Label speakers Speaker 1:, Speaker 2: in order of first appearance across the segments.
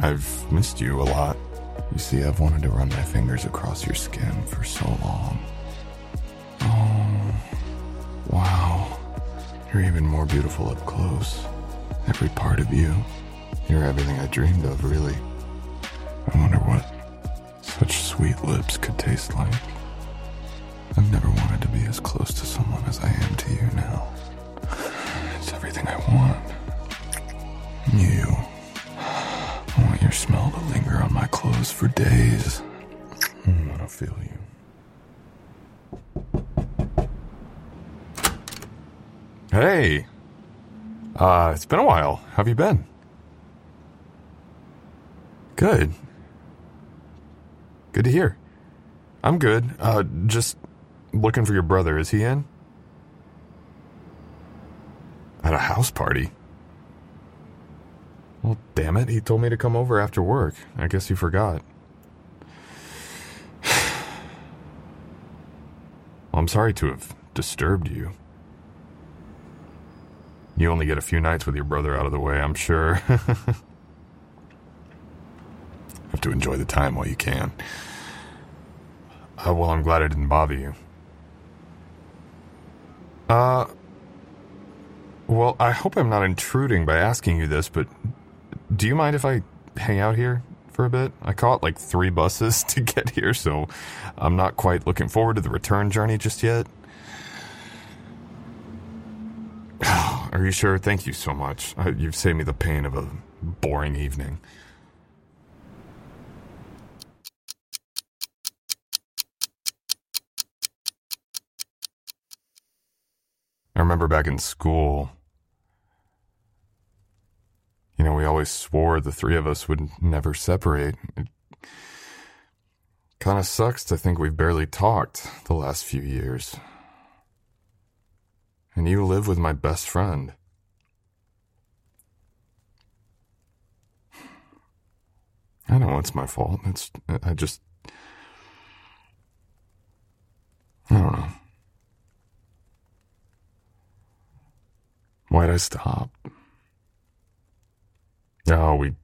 Speaker 1: I've missed you a lot. You see, I've wanted to run my fingers across your skin for so long. Oh, wow. You're even more beautiful up close. Every part of you. You're everything I dreamed of, really. I wonder what such sweet lips could taste like. I've never wanted to be as close to someone as I am to you now. It's everything I want. You. I your smell to linger on my clothes for days. I want to feel you. Hey. Uh, it's been a while. How have you been? Good. Good to hear. I'm good. Uh, just looking for your brother. Is he in? At a house party? Well, damn it. He told me to come over after work. I guess he forgot. well, I'm sorry to have disturbed you. You only get a few nights with your brother out of the way, I'm sure. Have to enjoy the time while you can. Uh, well, I'm glad I didn't bother you. Uh, well, I hope I'm not intruding by asking you this, but do you mind if I hang out here for a bit? I caught like three buses to get here, so I'm not quite looking forward to the return journey just yet. Are you sure? Thank you so much. You've saved me the pain of a boring evening. I remember back in school, you know, we always swore the three of us would never separate. It kind of sucks to think we've barely talked the last few years. And you live with my best friend. I don't know it's my fault. It's, I just. I don't know. Why'd I stop? No, we.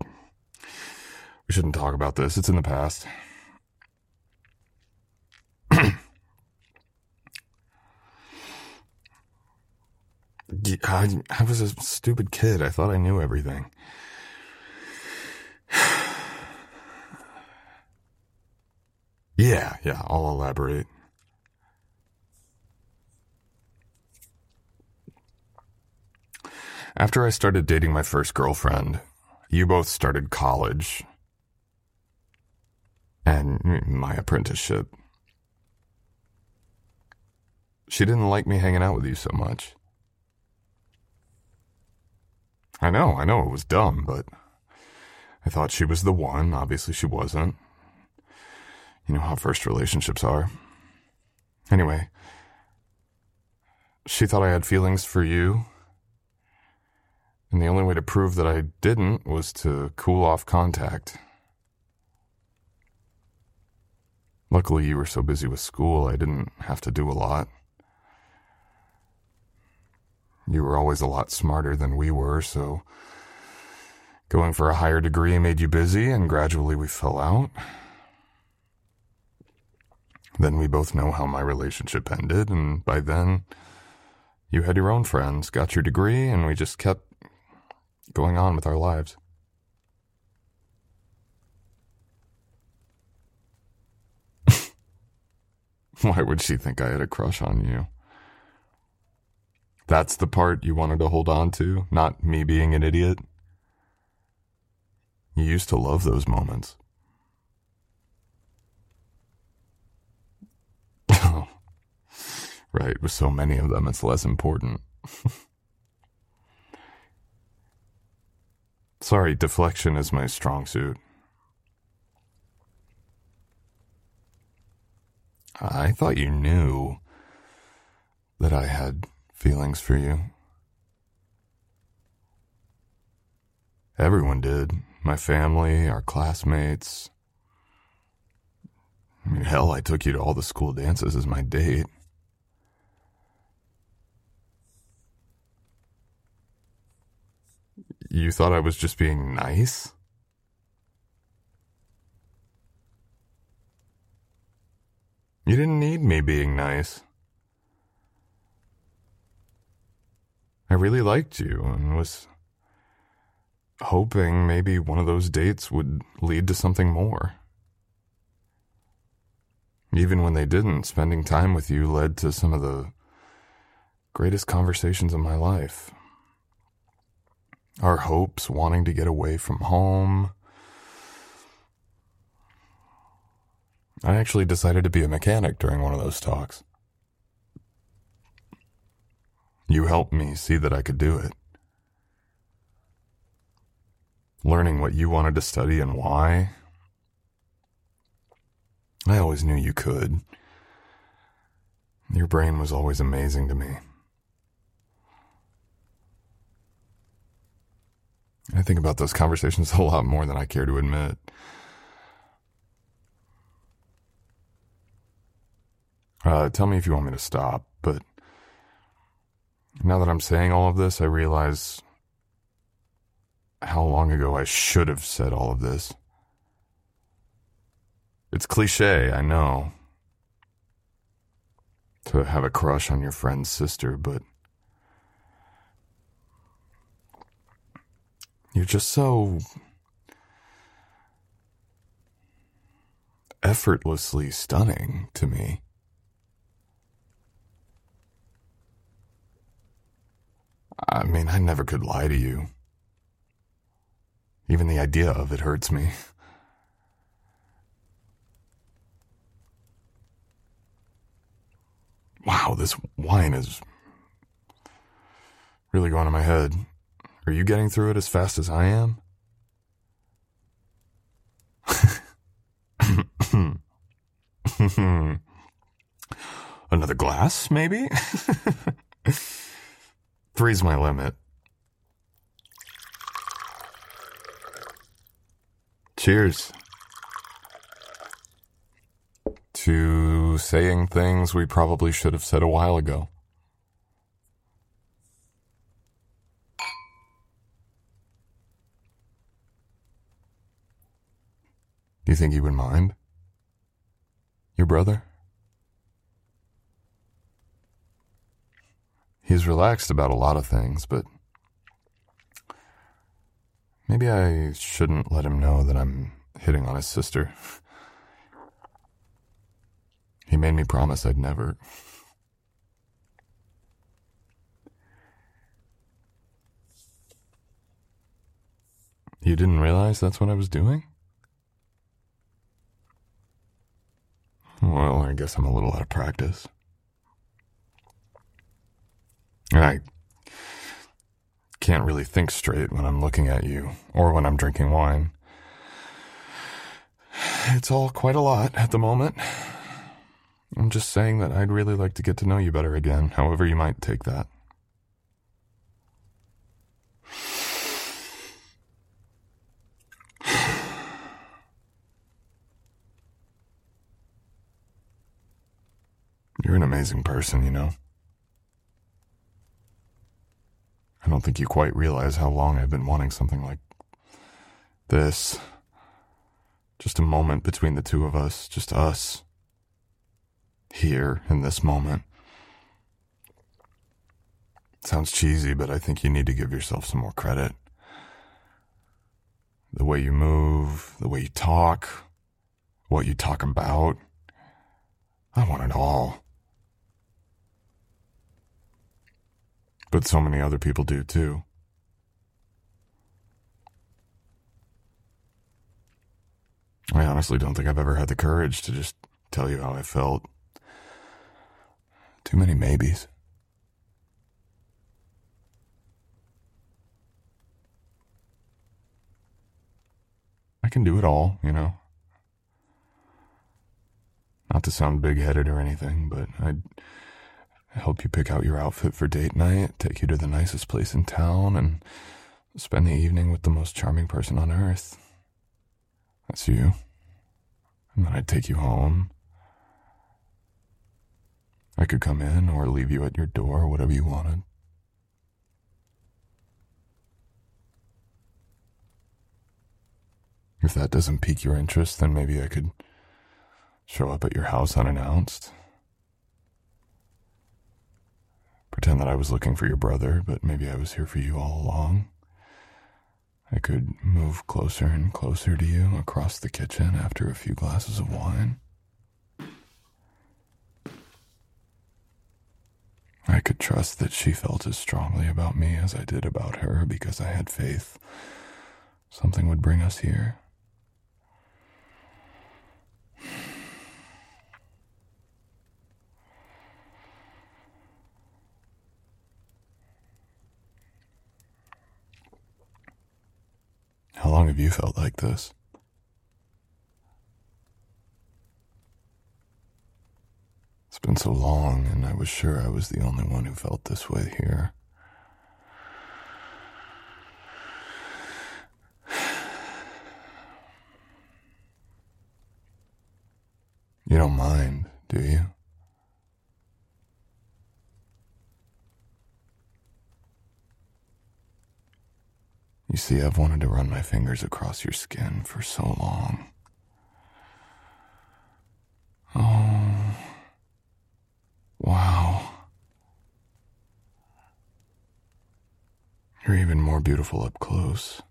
Speaker 1: We shouldn't talk about this. It's in the past. I, I was a stupid kid. I thought I knew everything. yeah, yeah, I'll elaborate. After I started dating my first girlfriend, you both started college and my apprenticeship. She didn't like me hanging out with you so much. I know, I know it was dumb, but I thought she was the one. Obviously, she wasn't. You know how first relationships are. Anyway, she thought I had feelings for you. And the only way to prove that I didn't was to cool off contact. Luckily, you were so busy with school, I didn't have to do a lot. You were always a lot smarter than we were, so going for a higher degree made you busy, and gradually we fell out. Then we both know how my relationship ended, and by then, you had your own friends, got your degree, and we just kept going on with our lives. Why would she think I had a crush on you? That's the part you wanted to hold on to, not me being an idiot? You used to love those moments. Right, with so many of them, it's less important. Sorry, deflection is my strong suit. I thought you knew that I had feelings for you. Everyone did. My family, our classmates. I mean, hell, I took you to all the school dances as my date. You thought I was just being nice? You didn't need me being nice. I really liked you and was hoping maybe one of those dates would lead to something more. Even when they didn't, spending time with you led to some of the greatest conversations of my life. Our hopes wanting to get away from home. I actually decided to be a mechanic during one of those talks. You helped me see that I could do it. Learning what you wanted to study and why. I always knew you could. Your brain was always amazing to me. I think about those conversations a lot more than I care to admit. Uh, tell me if you want me to stop, but now that I'm saying all of this, I realize how long ago I should have said all of this. It's cliche, I know, to have a crush on your friend's sister, but you're just so effortlessly stunning to me. I mean, I never could lie to you. Even the idea of it hurts me. Wow, this wine is really going to my head. Are you getting through it as fast as I am? Another glass, maybe? Three's my limit. Cheers. To saying things we probably should have said a while ago. You think he would mind? Your brother? He's relaxed about a lot of things, but maybe I shouldn't let him know that I'm hitting on his sister. He made me promise I'd never. You didn't realize that's what I was doing? Well, I guess I'm a little out of practice. and I can't really think straight when I'm looking at you or when I'm drinking wine. It's all quite a lot at the moment. I'm just saying that I'd really like to get to know you better again, however you might take that. You're an amazing person, you know. I don't think you quite realize how long I've been wanting something like this. Just a moment between the two of us, just us. Here, in this moment. sounds cheesy, but I think you need to give yourself some more credit. The way you move, the way you talk, what you talk about. I want it all. But so many other people do too. I honestly don't think I've ever had the courage to just tell you how I felt. Too many maybes. I can do it all, you know. Not to sound big headed or anything, but Help you pick out your outfit for date night, take you to the nicest place in town, and spend the evening with the most charming person on earth. That's you. And then I'd take you home. I could come in or leave you at your door, whatever you wanted. If that doesn't pique your interest, then maybe I could Show up at your house unannounced. Pretend that I was looking for your brother, but maybe I was here for you all along. I could move closer and closer to you across the kitchen after a few glasses of wine. I could trust that she felt as strongly about me as I did about her because I had faith something would bring us here. How long have you felt like this? It's been so long, and I was sure I was the only one who felt this way here. You don't mind, do you? You see, I've wanted to run my fingers across your skin for so long. Oh, wow. You're even more beautiful up close.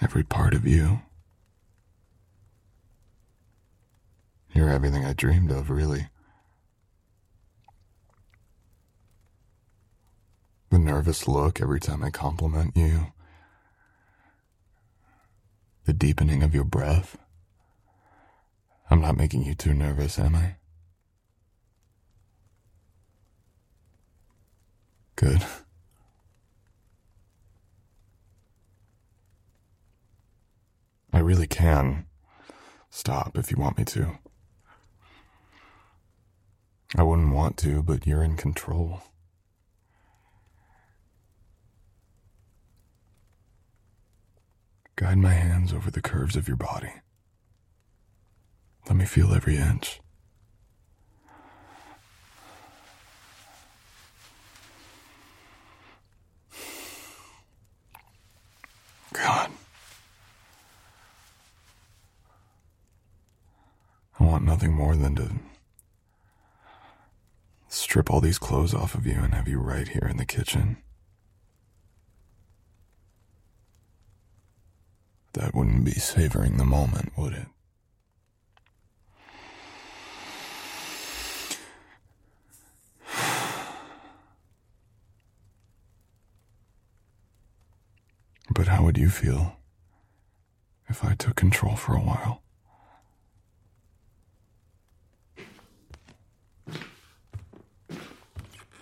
Speaker 1: Every part of you. You're everything I dreamed of, really. The nervous look every time I compliment you. The deepening of your breath. I'm not making you too nervous, am I? Good. I really can stop if you want me to. I wouldn't want to, but you're in control. Guide my hands over the curves of your body. Let me feel every inch. God. I want nothing more than to strip all these clothes off of you and have you right here in the kitchen. That wouldn't be savoring the moment, would it? But how would you feel if I took control for a while?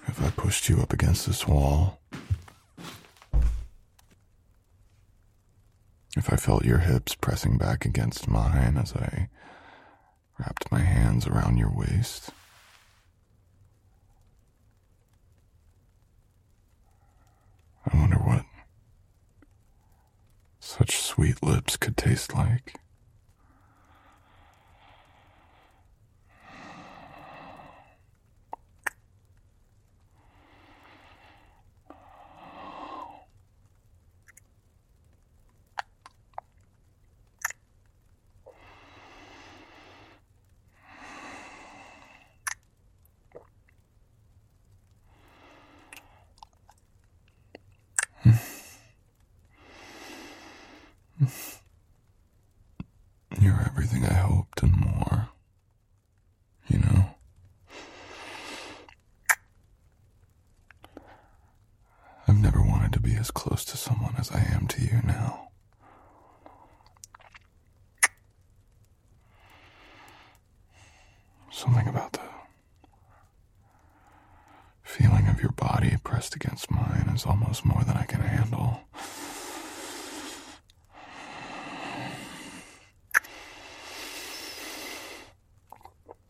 Speaker 1: If I pushed you up against this wall? If I felt your hips pressing back against mine as I wrapped my hands around your waist. I wonder what such sweet lips could taste like. You're everything I hoped and more. You know? I've never wanted to be as close to someone as I am to you now. Something about the feeling of your body pressed against mine is almost more than I can handle.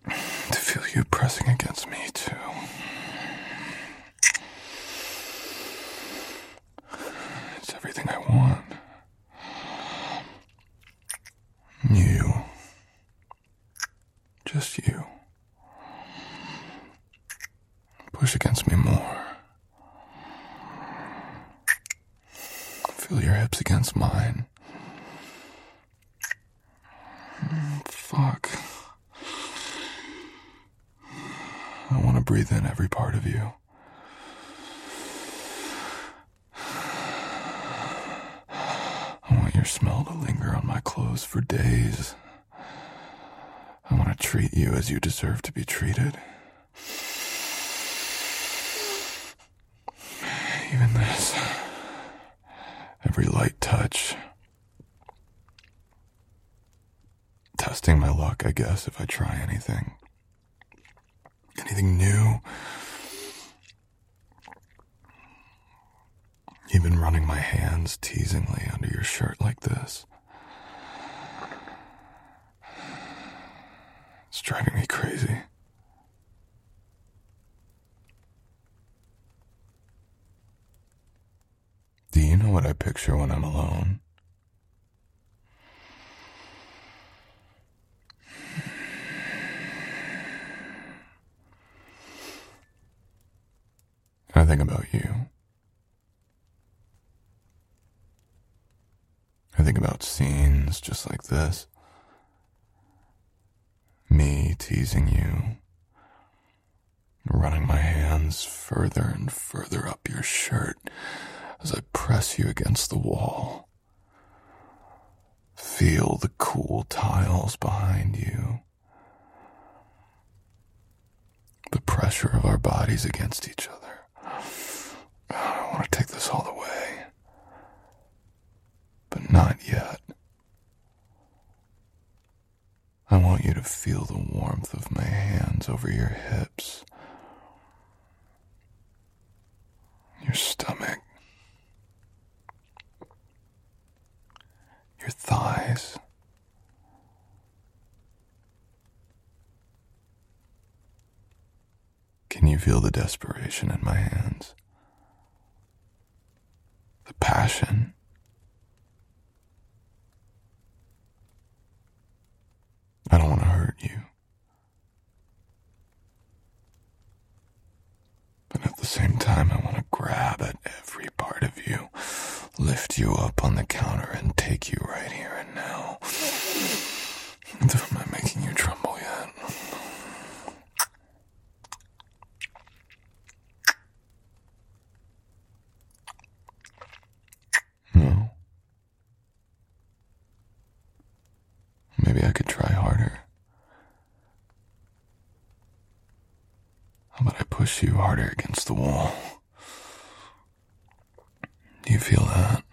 Speaker 1: To feel you pressing against me, too. It's everything I want. You. Just you. Push against me more. Feel your hips against mine. Fuck. I want to breathe in every part of you. I want your smell to linger on my clothes for days. I want to treat you as you deserve to be treated. Even this. Every light touch. Testing my luck, I if I try anything. Anything new. Even running my hands teasingly under your shirt like this. It's driving me crazy. Do you know what I picture when I'm alone? I think about you. I think about scenes just like this. Me teasing you, running my hands further and further up your shirt as I press you against the wall. Feel the cool tiles behind you. The pressure of our bodies against each other. I want to take this all the way. But not yet. I want you to feel the warmth of my hands over your hips, your stomach, your thighs. Can you feel the desperation in my hands? The passion? I don't want to hurt you. But at the same time, I want to grab at every part of you, lift you up on the counter, and take you right here and now. Am I making you tremble yet? No. Maybe I could try harder. How about I push you harder against the wall? Do you feel that?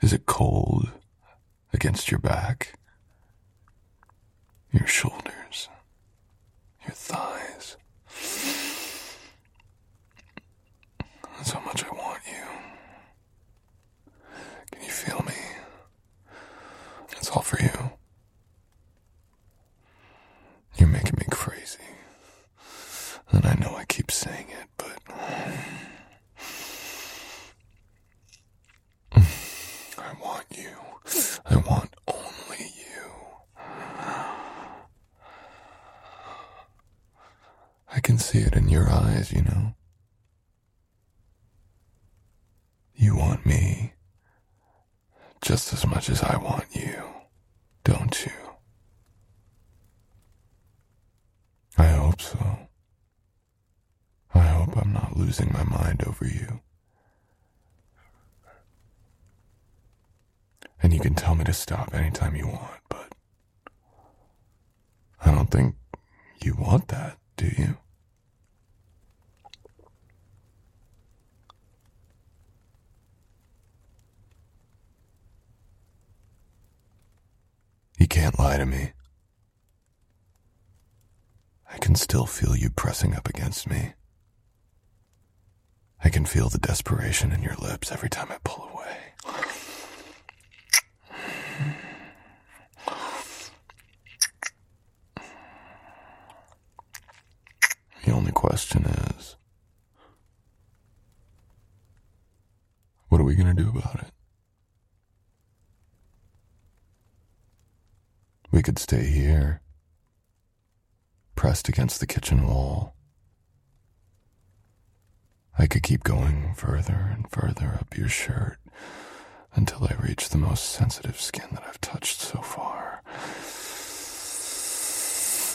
Speaker 1: Is it cold against your back? Your shoulders? Your thighs? That's how much I want you. Can you feel me? It's all for you. You're making me crazy. And I know I keep saying it, but. I want you. I want only you. I can see it in your eyes, you know. You want me just as much as I want you, don't you? I hope so. I hope I'm not losing my mind over you. And you can tell me to stop anytime you want, but I don't think you want that, do you? You can't lie to me. I can still feel you pressing up against me. I can feel the desperation in your lips every time I pull away. The only question is what are we going to do about it? We could stay here, pressed against the kitchen wall. I could keep going further and further up your shirt until I reach the most sensitive skin that I've touched so far.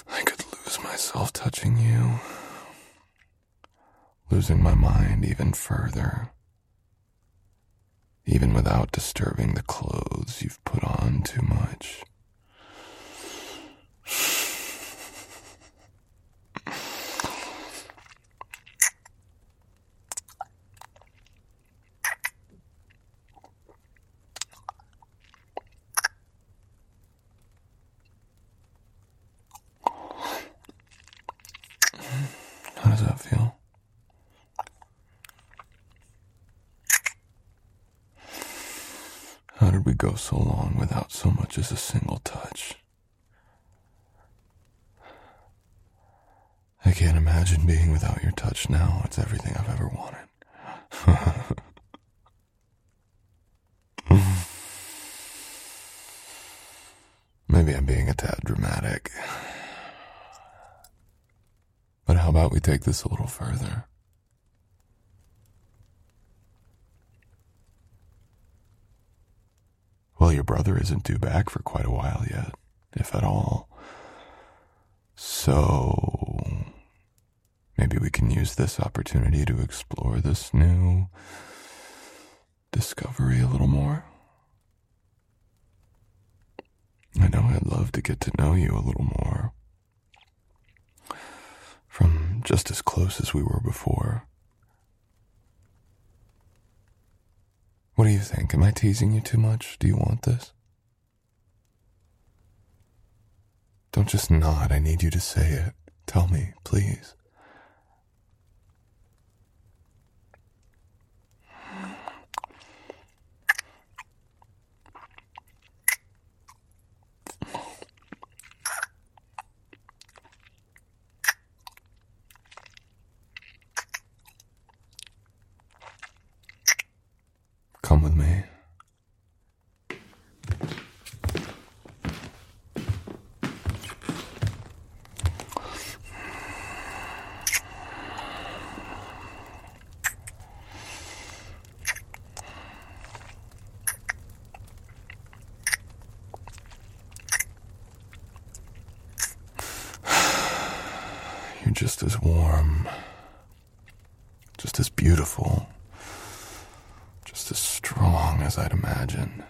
Speaker 1: I could lose myself touching you, losing my mind even further, even without disturbing the clothes you've put on too much. How does that feel? How did we so long without so much as a single touch? I can't imagine being without your touch now. It's everything I've ever wanted. Maybe I'm being a tad dramatic. But how about we take this a little further? Well, your brother isn't due back for quite a while yet, if at all. So, maybe we can use this opportunity to explore this new discovery a little more. I know I'd love to get to know you a little more. From just as close as we were before. What do you think? Am I teasing you too much? Do you want this? Don't just nod. I need you to say it. Tell me, please. Come with me. You're just as warm, just as beautiful just as strong as I'd imagine.